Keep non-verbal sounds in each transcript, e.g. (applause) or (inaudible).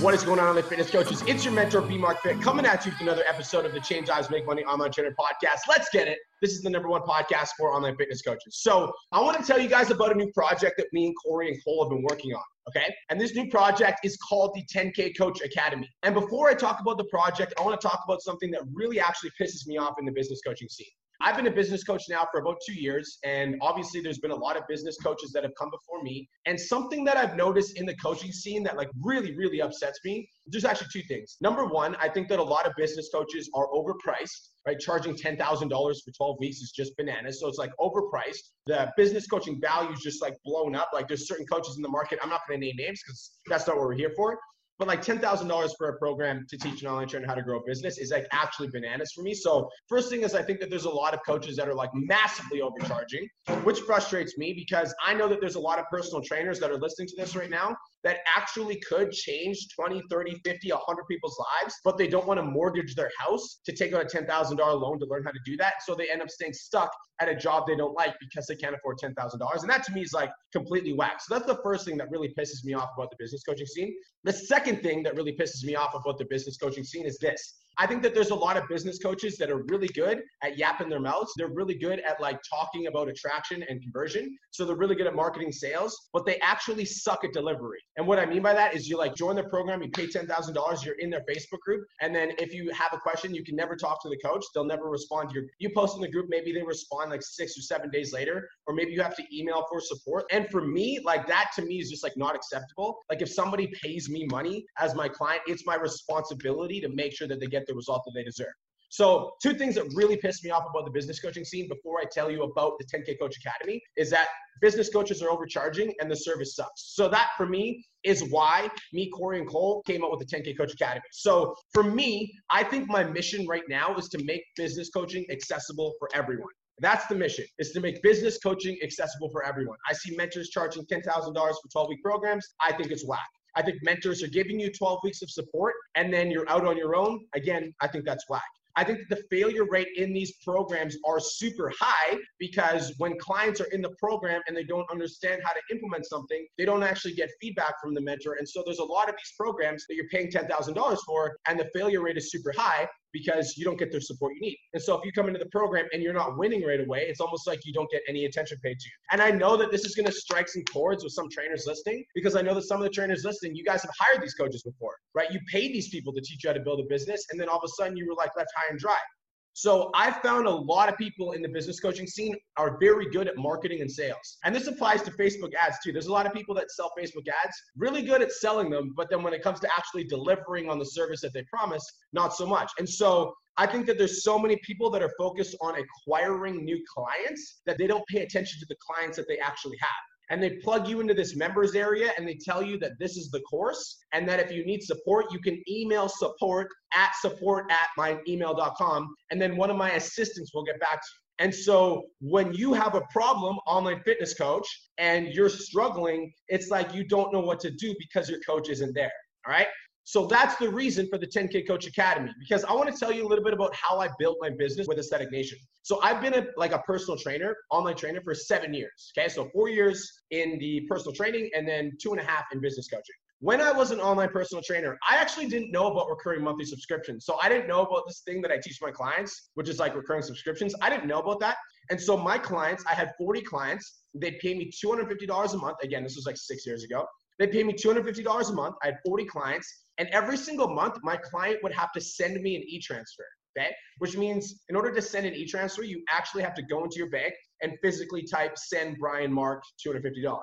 What is going on, online fitness coaches? It's your mentor, B Mark Fit, coming at you with another episode of the Change Lives Make Money Online Trainer Podcast. Let's get it. This is the number one podcast for online fitness coaches. So, I want to tell you guys about a new project that me and Corey and Cole have been working on. Okay. And this new project is called the 10K Coach Academy. And before I talk about the project, I want to talk about something that really actually pisses me off in the business coaching scene. I've been a business coach now for about two years, and obviously there's been a lot of business coaches that have come before me. And something that I've noticed in the coaching scene that like really, really upsets me, there's actually two things. Number one, I think that a lot of business coaches are overpriced, right? Charging $10,000 for 12 weeks is just bananas. So it's like overpriced. The business coaching value is just like blown up. Like there's certain coaches in the market. I'm not going to name names because that's not what we're here for but like $10,000 for a program to teach an online trainer how to grow a business is like actually bananas for me. So first thing is I think that there's a lot of coaches that are like massively overcharging, which frustrates me because I know that there's a lot of personal trainers that are listening to this right now that actually could change 20, 30, 50, 100 people's lives, but they don't want to mortgage their house to take out a $10,000 loan to learn how to do that. So they end up staying stuck at a job they don't like because they can't afford $10,000. And that to me is like completely whack. So that's the first thing that really pisses me off about the business coaching scene. The second thing that really pisses me off about the business coaching scene is this I think that there's a lot of business coaches that are really good at yapping their mouths. They're really good at like talking about attraction and conversion. So they're really good at marketing sales, but they actually suck at delivery. And what I mean by that is you like join the program, you pay $10,000, you're in their Facebook group. And then if you have a question, you can never talk to the coach. They'll never respond to your, you post in the group, maybe they respond like six or seven days later, or maybe you have to email for support. And for me, like that to me is just like not acceptable. Like if somebody pays me money as my client, it's my responsibility to make sure that they get get the result that they deserve. So, two things that really pissed me off about the business coaching scene before I tell you about the 10K Coach Academy is that business coaches are overcharging and the service sucks. So, that for me is why me, Corey, and Cole came up with the 10K Coach Academy. So, for me, I think my mission right now is to make business coaching accessible for everyone. That's the mission, is to make business coaching accessible for everyone. I see mentors charging $10,000 for 12 week programs. I think it's whack. I think mentors are giving you 12 weeks of support and then you're out on your own. Again, I think that's whack. I think the failure rate in these programs are super high because when clients are in the program and they don't understand how to implement something, they don't actually get feedback from the mentor. And so there's a lot of these programs that you're paying $10,000 for and the failure rate is super high because you don't get the support you need. And so if you come into the program and you're not winning right away, it's almost like you don't get any attention paid to you. And I know that this is going to strike some chords with some trainers listening because I know that some of the trainers listening, you guys have hired these coaches before, right? You paid these people to teach you how to build a business and then all of a sudden you were like left high and dry. So I found a lot of people in the business coaching scene are very good at marketing and sales. And this applies to Facebook ads too. There's a lot of people that sell Facebook ads, really good at selling them, but then when it comes to actually delivering on the service that they promise, not so much. And so I think that there's so many people that are focused on acquiring new clients that they don't pay attention to the clients that they actually have and they plug you into this members area and they tell you that this is the course and that if you need support, you can email support at support at myemail.com and then one of my assistants will get back to you. And so when you have a problem, online fitness coach, and you're struggling, it's like you don't know what to do because your coach isn't there. All right. So that's the reason for the 10K Coach Academy because I want to tell you a little bit about how I built my business with Aesthetic Nation. So I've been a, like a personal trainer, online trainer for seven years. Okay, so four years in the personal training and then two and a half in business coaching. When I was an online personal trainer, I actually didn't know about recurring monthly subscriptions. So I didn't know about this thing that I teach my clients, which is like recurring subscriptions. I didn't know about that. And so my clients, I had 40 clients. They pay me $250 a month. Again, this was like six years ago. They pay me $250 a month. I had 40 clients. And every single month, my client would have to send me an e-transfer. Okay? Which means in order to send an e-transfer, you actually have to go into your bank and physically type send Brian Mark $250.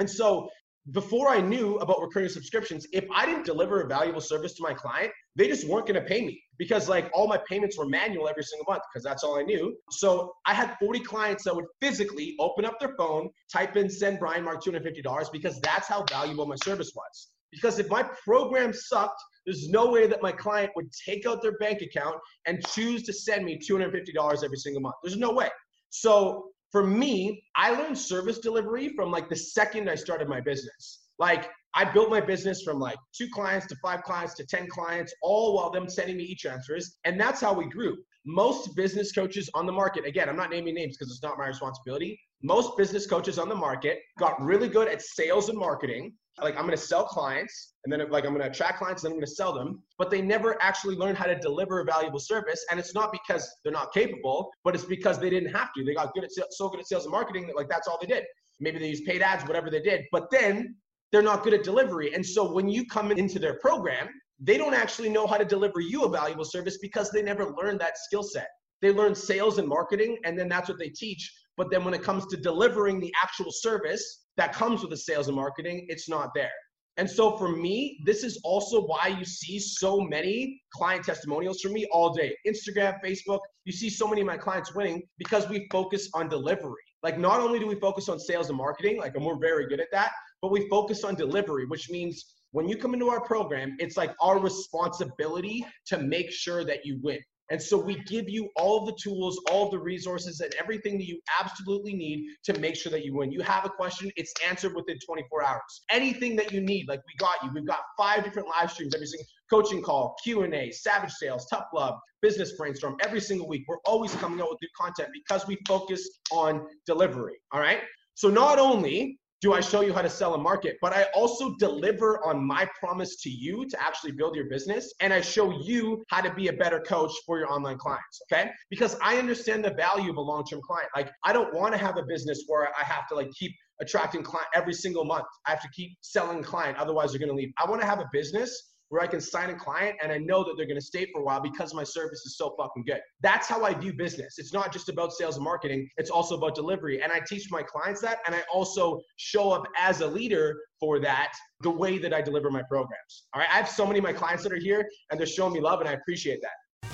And so before I knew about recurring subscriptions, if I didn't deliver a valuable service to my client, they just weren't going to pay me because like all my payments were manual every single month because that's all I knew. So I had 40 clients that would physically open up their phone, type in send Brian Mark $250 because that's how valuable my service was. Because if my program sucked, there's no way that my client would take out their bank account and choose to send me $250 every single month. There's no way. So for me, I learned service delivery from like the second I started my business. Like I built my business from like two clients to five clients to 10 clients, all while them sending me e-transfers. And that's how we grew. Most business coaches on the market, again, I'm not naming names because it's not my responsibility. Most business coaches on the market got really good at sales and marketing like I'm going to sell clients and then like I'm going to attract clients and then I'm going to sell them, but they never actually learn how to deliver a valuable service. And it's not because they're not capable, but it's because they didn't have to. They got good at so good at sales and marketing that like that's all they did. Maybe they use paid ads, whatever they did, but then they're not good at delivery. And so when you come into their program, they don't actually know how to deliver you a valuable service because they never learned that skill set. They learn sales and marketing, and then that's what they teach. But then when it comes to delivering the actual service that comes with the sales and marketing, it's not there. And so for me, this is also why you see so many client testimonials from me all day. Instagram, Facebook, you see so many of my clients winning because we focus on delivery. Like not only do we focus on sales and marketing, like and we're very good at that, but we focus on delivery, which means when you come into our program, it's like our responsibility to make sure that you win. And so we give you all of the tools, all the resources, and everything that you absolutely need to make sure that you win. You have a question, it's answered within 24 hours. Anything that you need, like we got you. We've got five different live streams every single coaching call, Q&A, Savage Sales, Tough Love, Business Brainstorm every single week. We're always coming out with new content because we focus on delivery. All right. So not only do I show you how to sell and market, but I also deliver on my promise to you to actually build your business. And I show you how to be a better coach for your online clients. Okay. Because I understand the value of a long term client. Like, I don't want to have a business where I have to like keep attracting client every single month. I have to keep selling client. Otherwise, they're going to leave. I want to have a business where I can sign a client and I know that they're going to stay for a while because my service is so fucking good. That's how I view business. It's not just about sales and marketing, it's also about delivery. And I teach my clients that. And I also show up as a leader for that the way that I deliver my programs. All right. I have so many of my clients that are here and they're showing me love, and I appreciate that.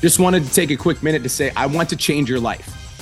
Just wanted to take a quick minute to say, I want to change your life.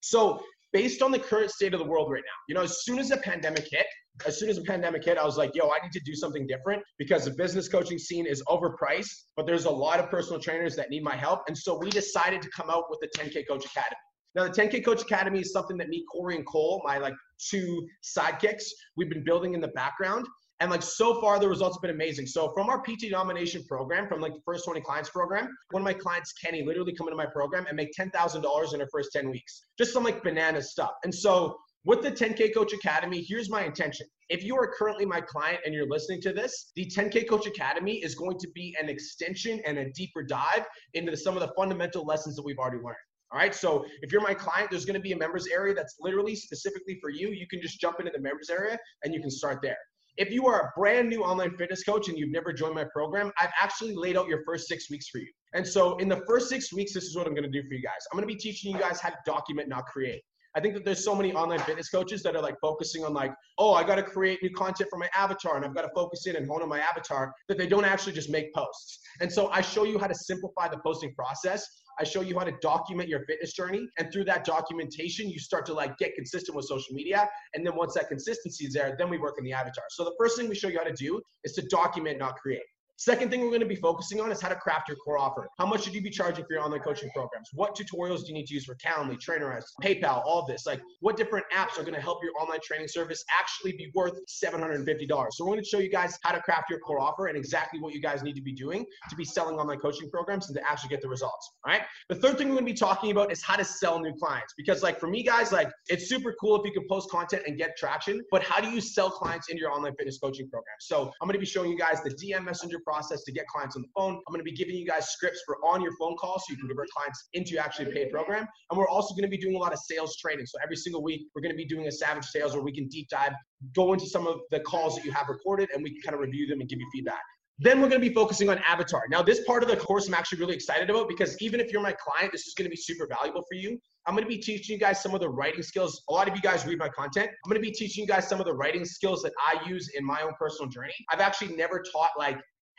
So, based on the current state of the world right now, you know, as soon as the pandemic hit, as soon as the pandemic hit, I was like, yo, I need to do something different because the business coaching scene is overpriced, but there's a lot of personal trainers that need my help. And so we decided to come out with the 10K Coach Academy. Now, the 10K Coach Academy is something that me, Corey, and Cole, my like two sidekicks, we've been building in the background. And like so far, the results have been amazing. So from our PT nomination program, from like the first 20 clients program, one of my clients, Kenny, literally come into my program and make $10,000 in her first 10 weeks. Just some like banana stuff. And so with the 10K Coach Academy, here's my intention. If you are currently my client and you're listening to this, the 10K Coach Academy is going to be an extension and a deeper dive into some of the fundamental lessons that we've already learned. All right. So if you're my client, there's going to be a members area that's literally specifically for you. You can just jump into the members area and you can start there. If you are a brand new online fitness coach and you've never joined my program, I've actually laid out your first six weeks for you. And so in the first six weeks, this is what I'm to do for you guys. I'm to be teaching you guys how to document, not create. I think that there's so many online fitness coaches that are like focusing on like, oh, I got to create new content for my avatar and I've got to focus in and hone on my avatar that they don't actually just make posts. And so I show you how to simplify the posting process I show you how to document your fitness journey. And through that documentation, you start to like get consistent with social media. And then once that consistency is there, then we work on the avatar. So the first thing we show you how to do is to document, not create. Second thing we're going to be focusing on is how to craft your core offer. How much should you be charging for your online coaching programs? What tutorials do you need to use for Calendly, Trainerize, PayPal, all this? Like, what different apps are going to help your online training service actually be worth $750? So we're going to show you guys how to craft your core offer and exactly what you guys need to be doing to be selling online coaching programs and to actually get the results. All right. The third thing we're going to be talking about is how to sell new clients. Because like for me, guys, like it's super cool if you can post content and get traction, but how do you sell clients into your online fitness coaching program? So I'm going to be showing you guys the DM Messenger process to get clients on the phone. I'm going to be giving you guys scripts for on your phone calls so you can convert clients into actually a paid program. And we're also going to be doing a lot of sales training. So every single week, we're going to be doing a savage sales where we can deep dive, go into some of the calls that you have recorded, and we can kind of review them and give you feedback. Then we're going to be focusing on avatar. Now, this part of the course I'm actually really excited about because even if you're my client, this is going to be super valuable for you. I'm going to be teaching you guys some of the writing skills. A lot of you guys read my content. I'm going to be teaching you guys some of the writing skills that I use in my own personal journey. I've actually never taught like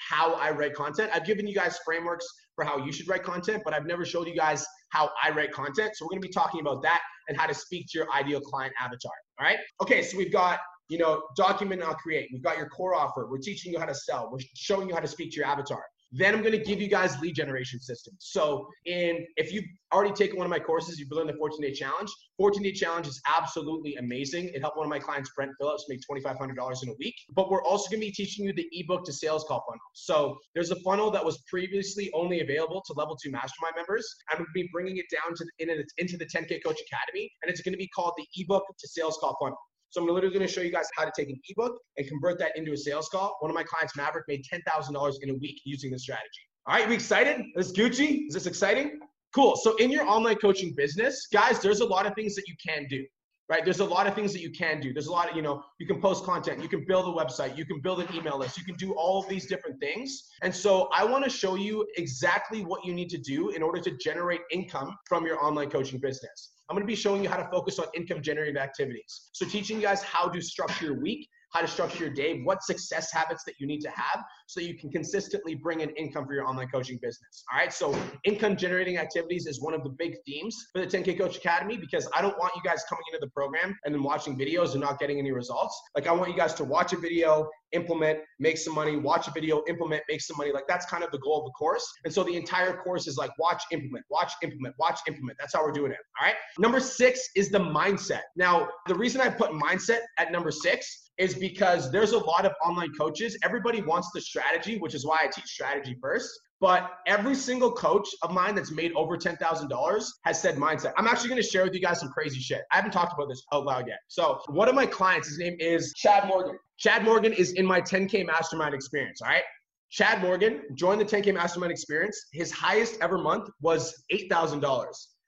how I write content. I've given you guys frameworks for how you should write content, but I've never showed you guys how I write content. So we're going to be talking about that and how to speak to your ideal client avatar. All right. Okay. So we've got you know, document now create. We've got your core offer. We're teaching you how to sell. We're showing you how to speak to your avatar. Then I'm going to give you guys lead generation systems. So, in if you've already taken one of my courses, you've learned the 14 day challenge. 14 day challenge is absolutely amazing. It helped one of my clients, Brent Phillips, make $2,500 in a week. But we're also going to be teaching you the ebook to sales call funnel. So, there's a funnel that was previously only available to level two mastermind members. I'm going to be bringing it down to the, in, into the 10K Coach Academy, and it's going to be called the ebook to sales call funnel. So I'm literally going to show you guys how to take an ebook and convert that into a sales call. One of my clients, Maverick, made $10,000 in a week using this strategy. All right, we excited? This Gucci? Is this exciting? Cool. So in your online coaching business, guys, there's a lot of things that you can do. Right? There's a lot of things that you can do. There's a lot of, you know, you can post content, you can build a website, you can build an email list, you can do all of these different things. And so I want to show you exactly what you need to do in order to generate income from your online coaching business. I'm to be showing you how to focus on income generating activities. So teaching you guys how to structure your week, how to structure your day, what success habits that you need to have so you can consistently bring in income for your online coaching business. All right. So income generating activities is one of the big themes for the 10K Coach Academy because I don't want you guys coming into the program and then watching videos and not getting any results. Like I want you guys to watch a video, implement, make some money, watch a video, implement, make some money. Like that's kind of the goal of the course. And so the entire course is like watch, implement, watch, implement, watch, implement. That's how we're doing it. All right. Number six is the mindset. Now, the reason I put mindset at number six is because there's a lot of online coaches. Everybody wants the strategy, which is why I teach strategy first. But every single coach of mine that's made over $10,000 has said mindset. I'm actually going to share with you guys some crazy shit. I haven't talked about this out loud yet. So, one of my clients, his name is Chad Morgan. Chad Morgan is in my 10K mastermind experience. All right. Chad Morgan joined the 10K mastermind experience. His highest ever month was $8,000.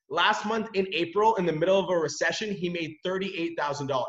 Last month in April, in the middle of a recession, he made $38,000.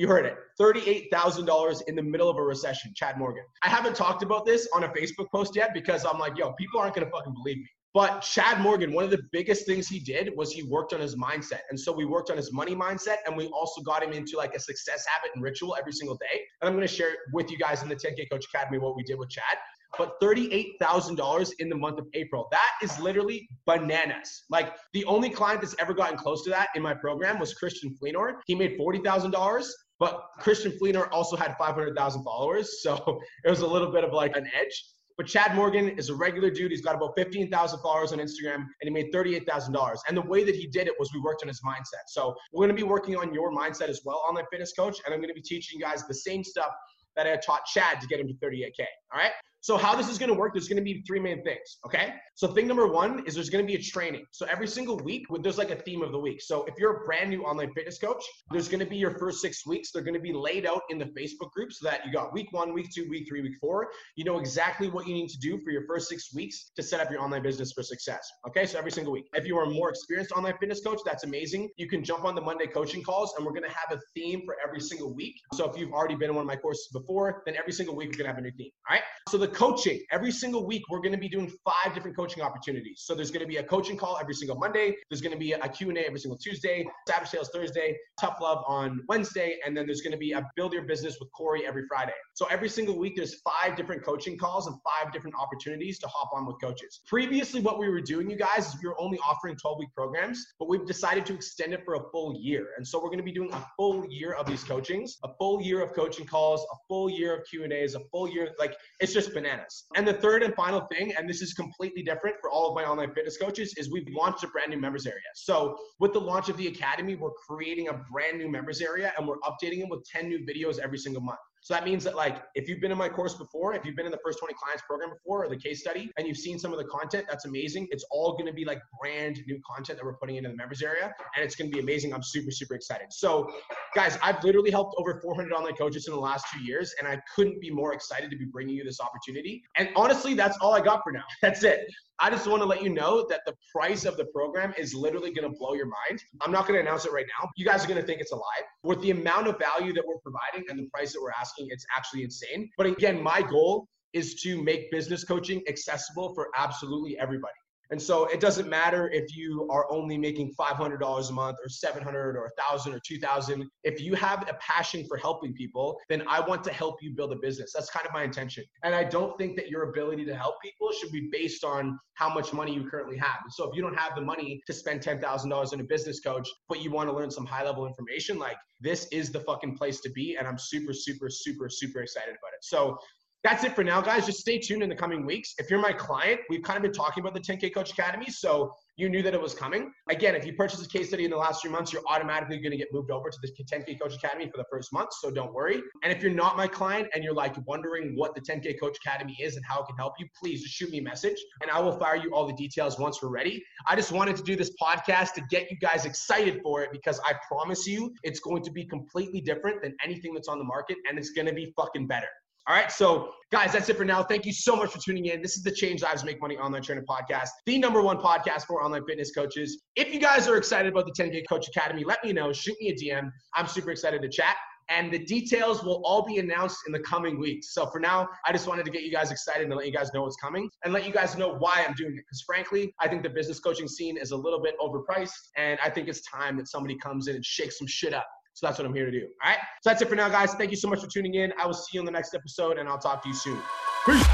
You heard it. $38,000 in the middle of a recession, Chad Morgan. I haven't talked about this on a Facebook post yet because I'm like, yo, people aren't going to fucking believe me. But Chad Morgan, one of the biggest things he did was he worked on his mindset. And so we worked on his money mindset and we also got him into like a success habit and ritual every single day. And I'm going to share with you guys in the 10K Coach Academy what we did with Chad. But $38,000 in the month of April. That is literally bananas. Like the only client that's ever gotten close to that in my program was Christian Fleenor. He made $40,000. But Christian Fleener also had 500,000 followers. So (laughs) it was a little bit of like an edge. But Chad Morgan is a regular dude. He's got about 15,000 followers on Instagram and he made $38,000. And the way that he did it was we worked on his mindset. So we're going to be working on your mindset as well, online fitness coach. And I'm going to be teaching you guys the same stuff that I taught Chad to get him to 38K. All right. So how this is going to work, there's going to be three main things. Okay. So thing number one is there's going to be a training. So every single week, there's like a theme of the week. So if you're a brand new online fitness coach, there's going to be your first six weeks. They're going to be laid out in the Facebook group so that you got week one, week two, week three, week four. You know exactly what you need to do for your first six weeks to set up your online business for success. Okay. So every single week. If you are a more experienced online fitness coach, that's amazing. You can jump on the Monday coaching calls and we're going to have a theme for every single week. So if you've already been in one of my courses before, then every single week we're going to have a new theme. All right. So the coaching, every single week we're going to be doing five different coaching opportunities. So there's going to be a coaching call every single Monday. There's going to be a Q&A every single Tuesday, Savage Sales Thursday, Tough Love on Wednesday, and then there's going to be a Build Your Business with Corey every Friday. So every single week there's five different coaching calls and five different opportunities to hop on with coaches. Previously what we were doing you guys is we were only offering 12 week programs, but we've decided to extend it for a full year. And so we're going to be doing a full year of these coachings, a full year of coaching calls, a full year of Q&As, a full year like it's just bananas. And the third and final thing, and this is completely different for all of my online fitness coaches, is we've launched a brand new members area. So with the launch of the academy, we're creating a brand new members area and we're updating it with 10 new videos every single month. So that means that like if you've been in my course before, if you've been in the first 20 clients program before or the case study and you've seen some of the content, that's amazing. It's all going to be like brand new content that we're putting into the members area and it's going to be amazing. I'm super super excited. So guys, I've literally helped over 400 online coaches in the last 2 years and I couldn't be more excited to be bringing you this opportunity. And honestly, that's all I got for now. (laughs) That's it. I just want to let you know that the price of the program is literally going to blow your mind. I'm not going to announce it right now. You guys are going to think it's a lie. With the amount of value that we're providing and the price that we're asking, it's actually insane. But again, my goal is to make business coaching accessible for absolutely everybody. And so it doesn't matter if you are only making $500 a month or 700 or 1000 or 2000. If you have a passion for helping people, then I want to help you build a business. That's kind of my intention. And I don't think that your ability to help people should be based on how much money you currently have. So if you don't have the money to spend $10,000 in a business coach, but you want to learn some high level information, like this is the fucking place to be. And I'm super, super, super, super excited about it. So that's it for now, guys. Just stay tuned in the coming weeks. If you're my client, we've kind of been talking about the 10K Coach Academy, so you knew that it was coming. Again, if you purchase a case study in the last three months, you're automatically going to get moved over to the 10K Coach Academy for the first month, so don't worry. And if you're not my client and you're like wondering what the 10K Coach Academy is and how it can help you, please just shoot me a message and I will fire you all the details once we're ready. I just wanted to do this podcast to get you guys excited for it because I promise you it's going to be completely different than anything that's on the market and it's going to be fucking better. All right. So, guys, that's it for now. Thank you so much for tuning in. This is the Change Lives Make Money Online Trainer Podcast, the number one podcast for online fitness coaches. If you guys are excited about the 10K Coach Academy, let me know. Shoot me a DM. I'm super excited to chat. And the details will all be announced in the coming weeks. So for now, I just wanted to get you guys excited and let you guys know what's coming and let you guys know why I'm doing it. Because frankly, I think the business coaching scene is a little bit overpriced. And I think it's time that somebody comes in and shakes some shit up. So that's what I'm here to do. All right. So that's it for now, guys. Thank you so much for tuning in. I will see you in the next episode, and I'll talk to you soon. Peace.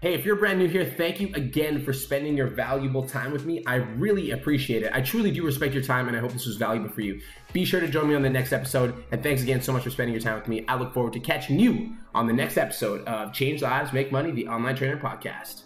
Hey, if you're brand new here, thank you again for spending your valuable time with me. I really appreciate it. I truly do respect your time, and I hope this was valuable for you. Be sure to join me on the next episode. And thanks again so much for spending your time with me. I look forward to catching you on the next episode of Change Lives, Make Money, the Online Trainer Podcast.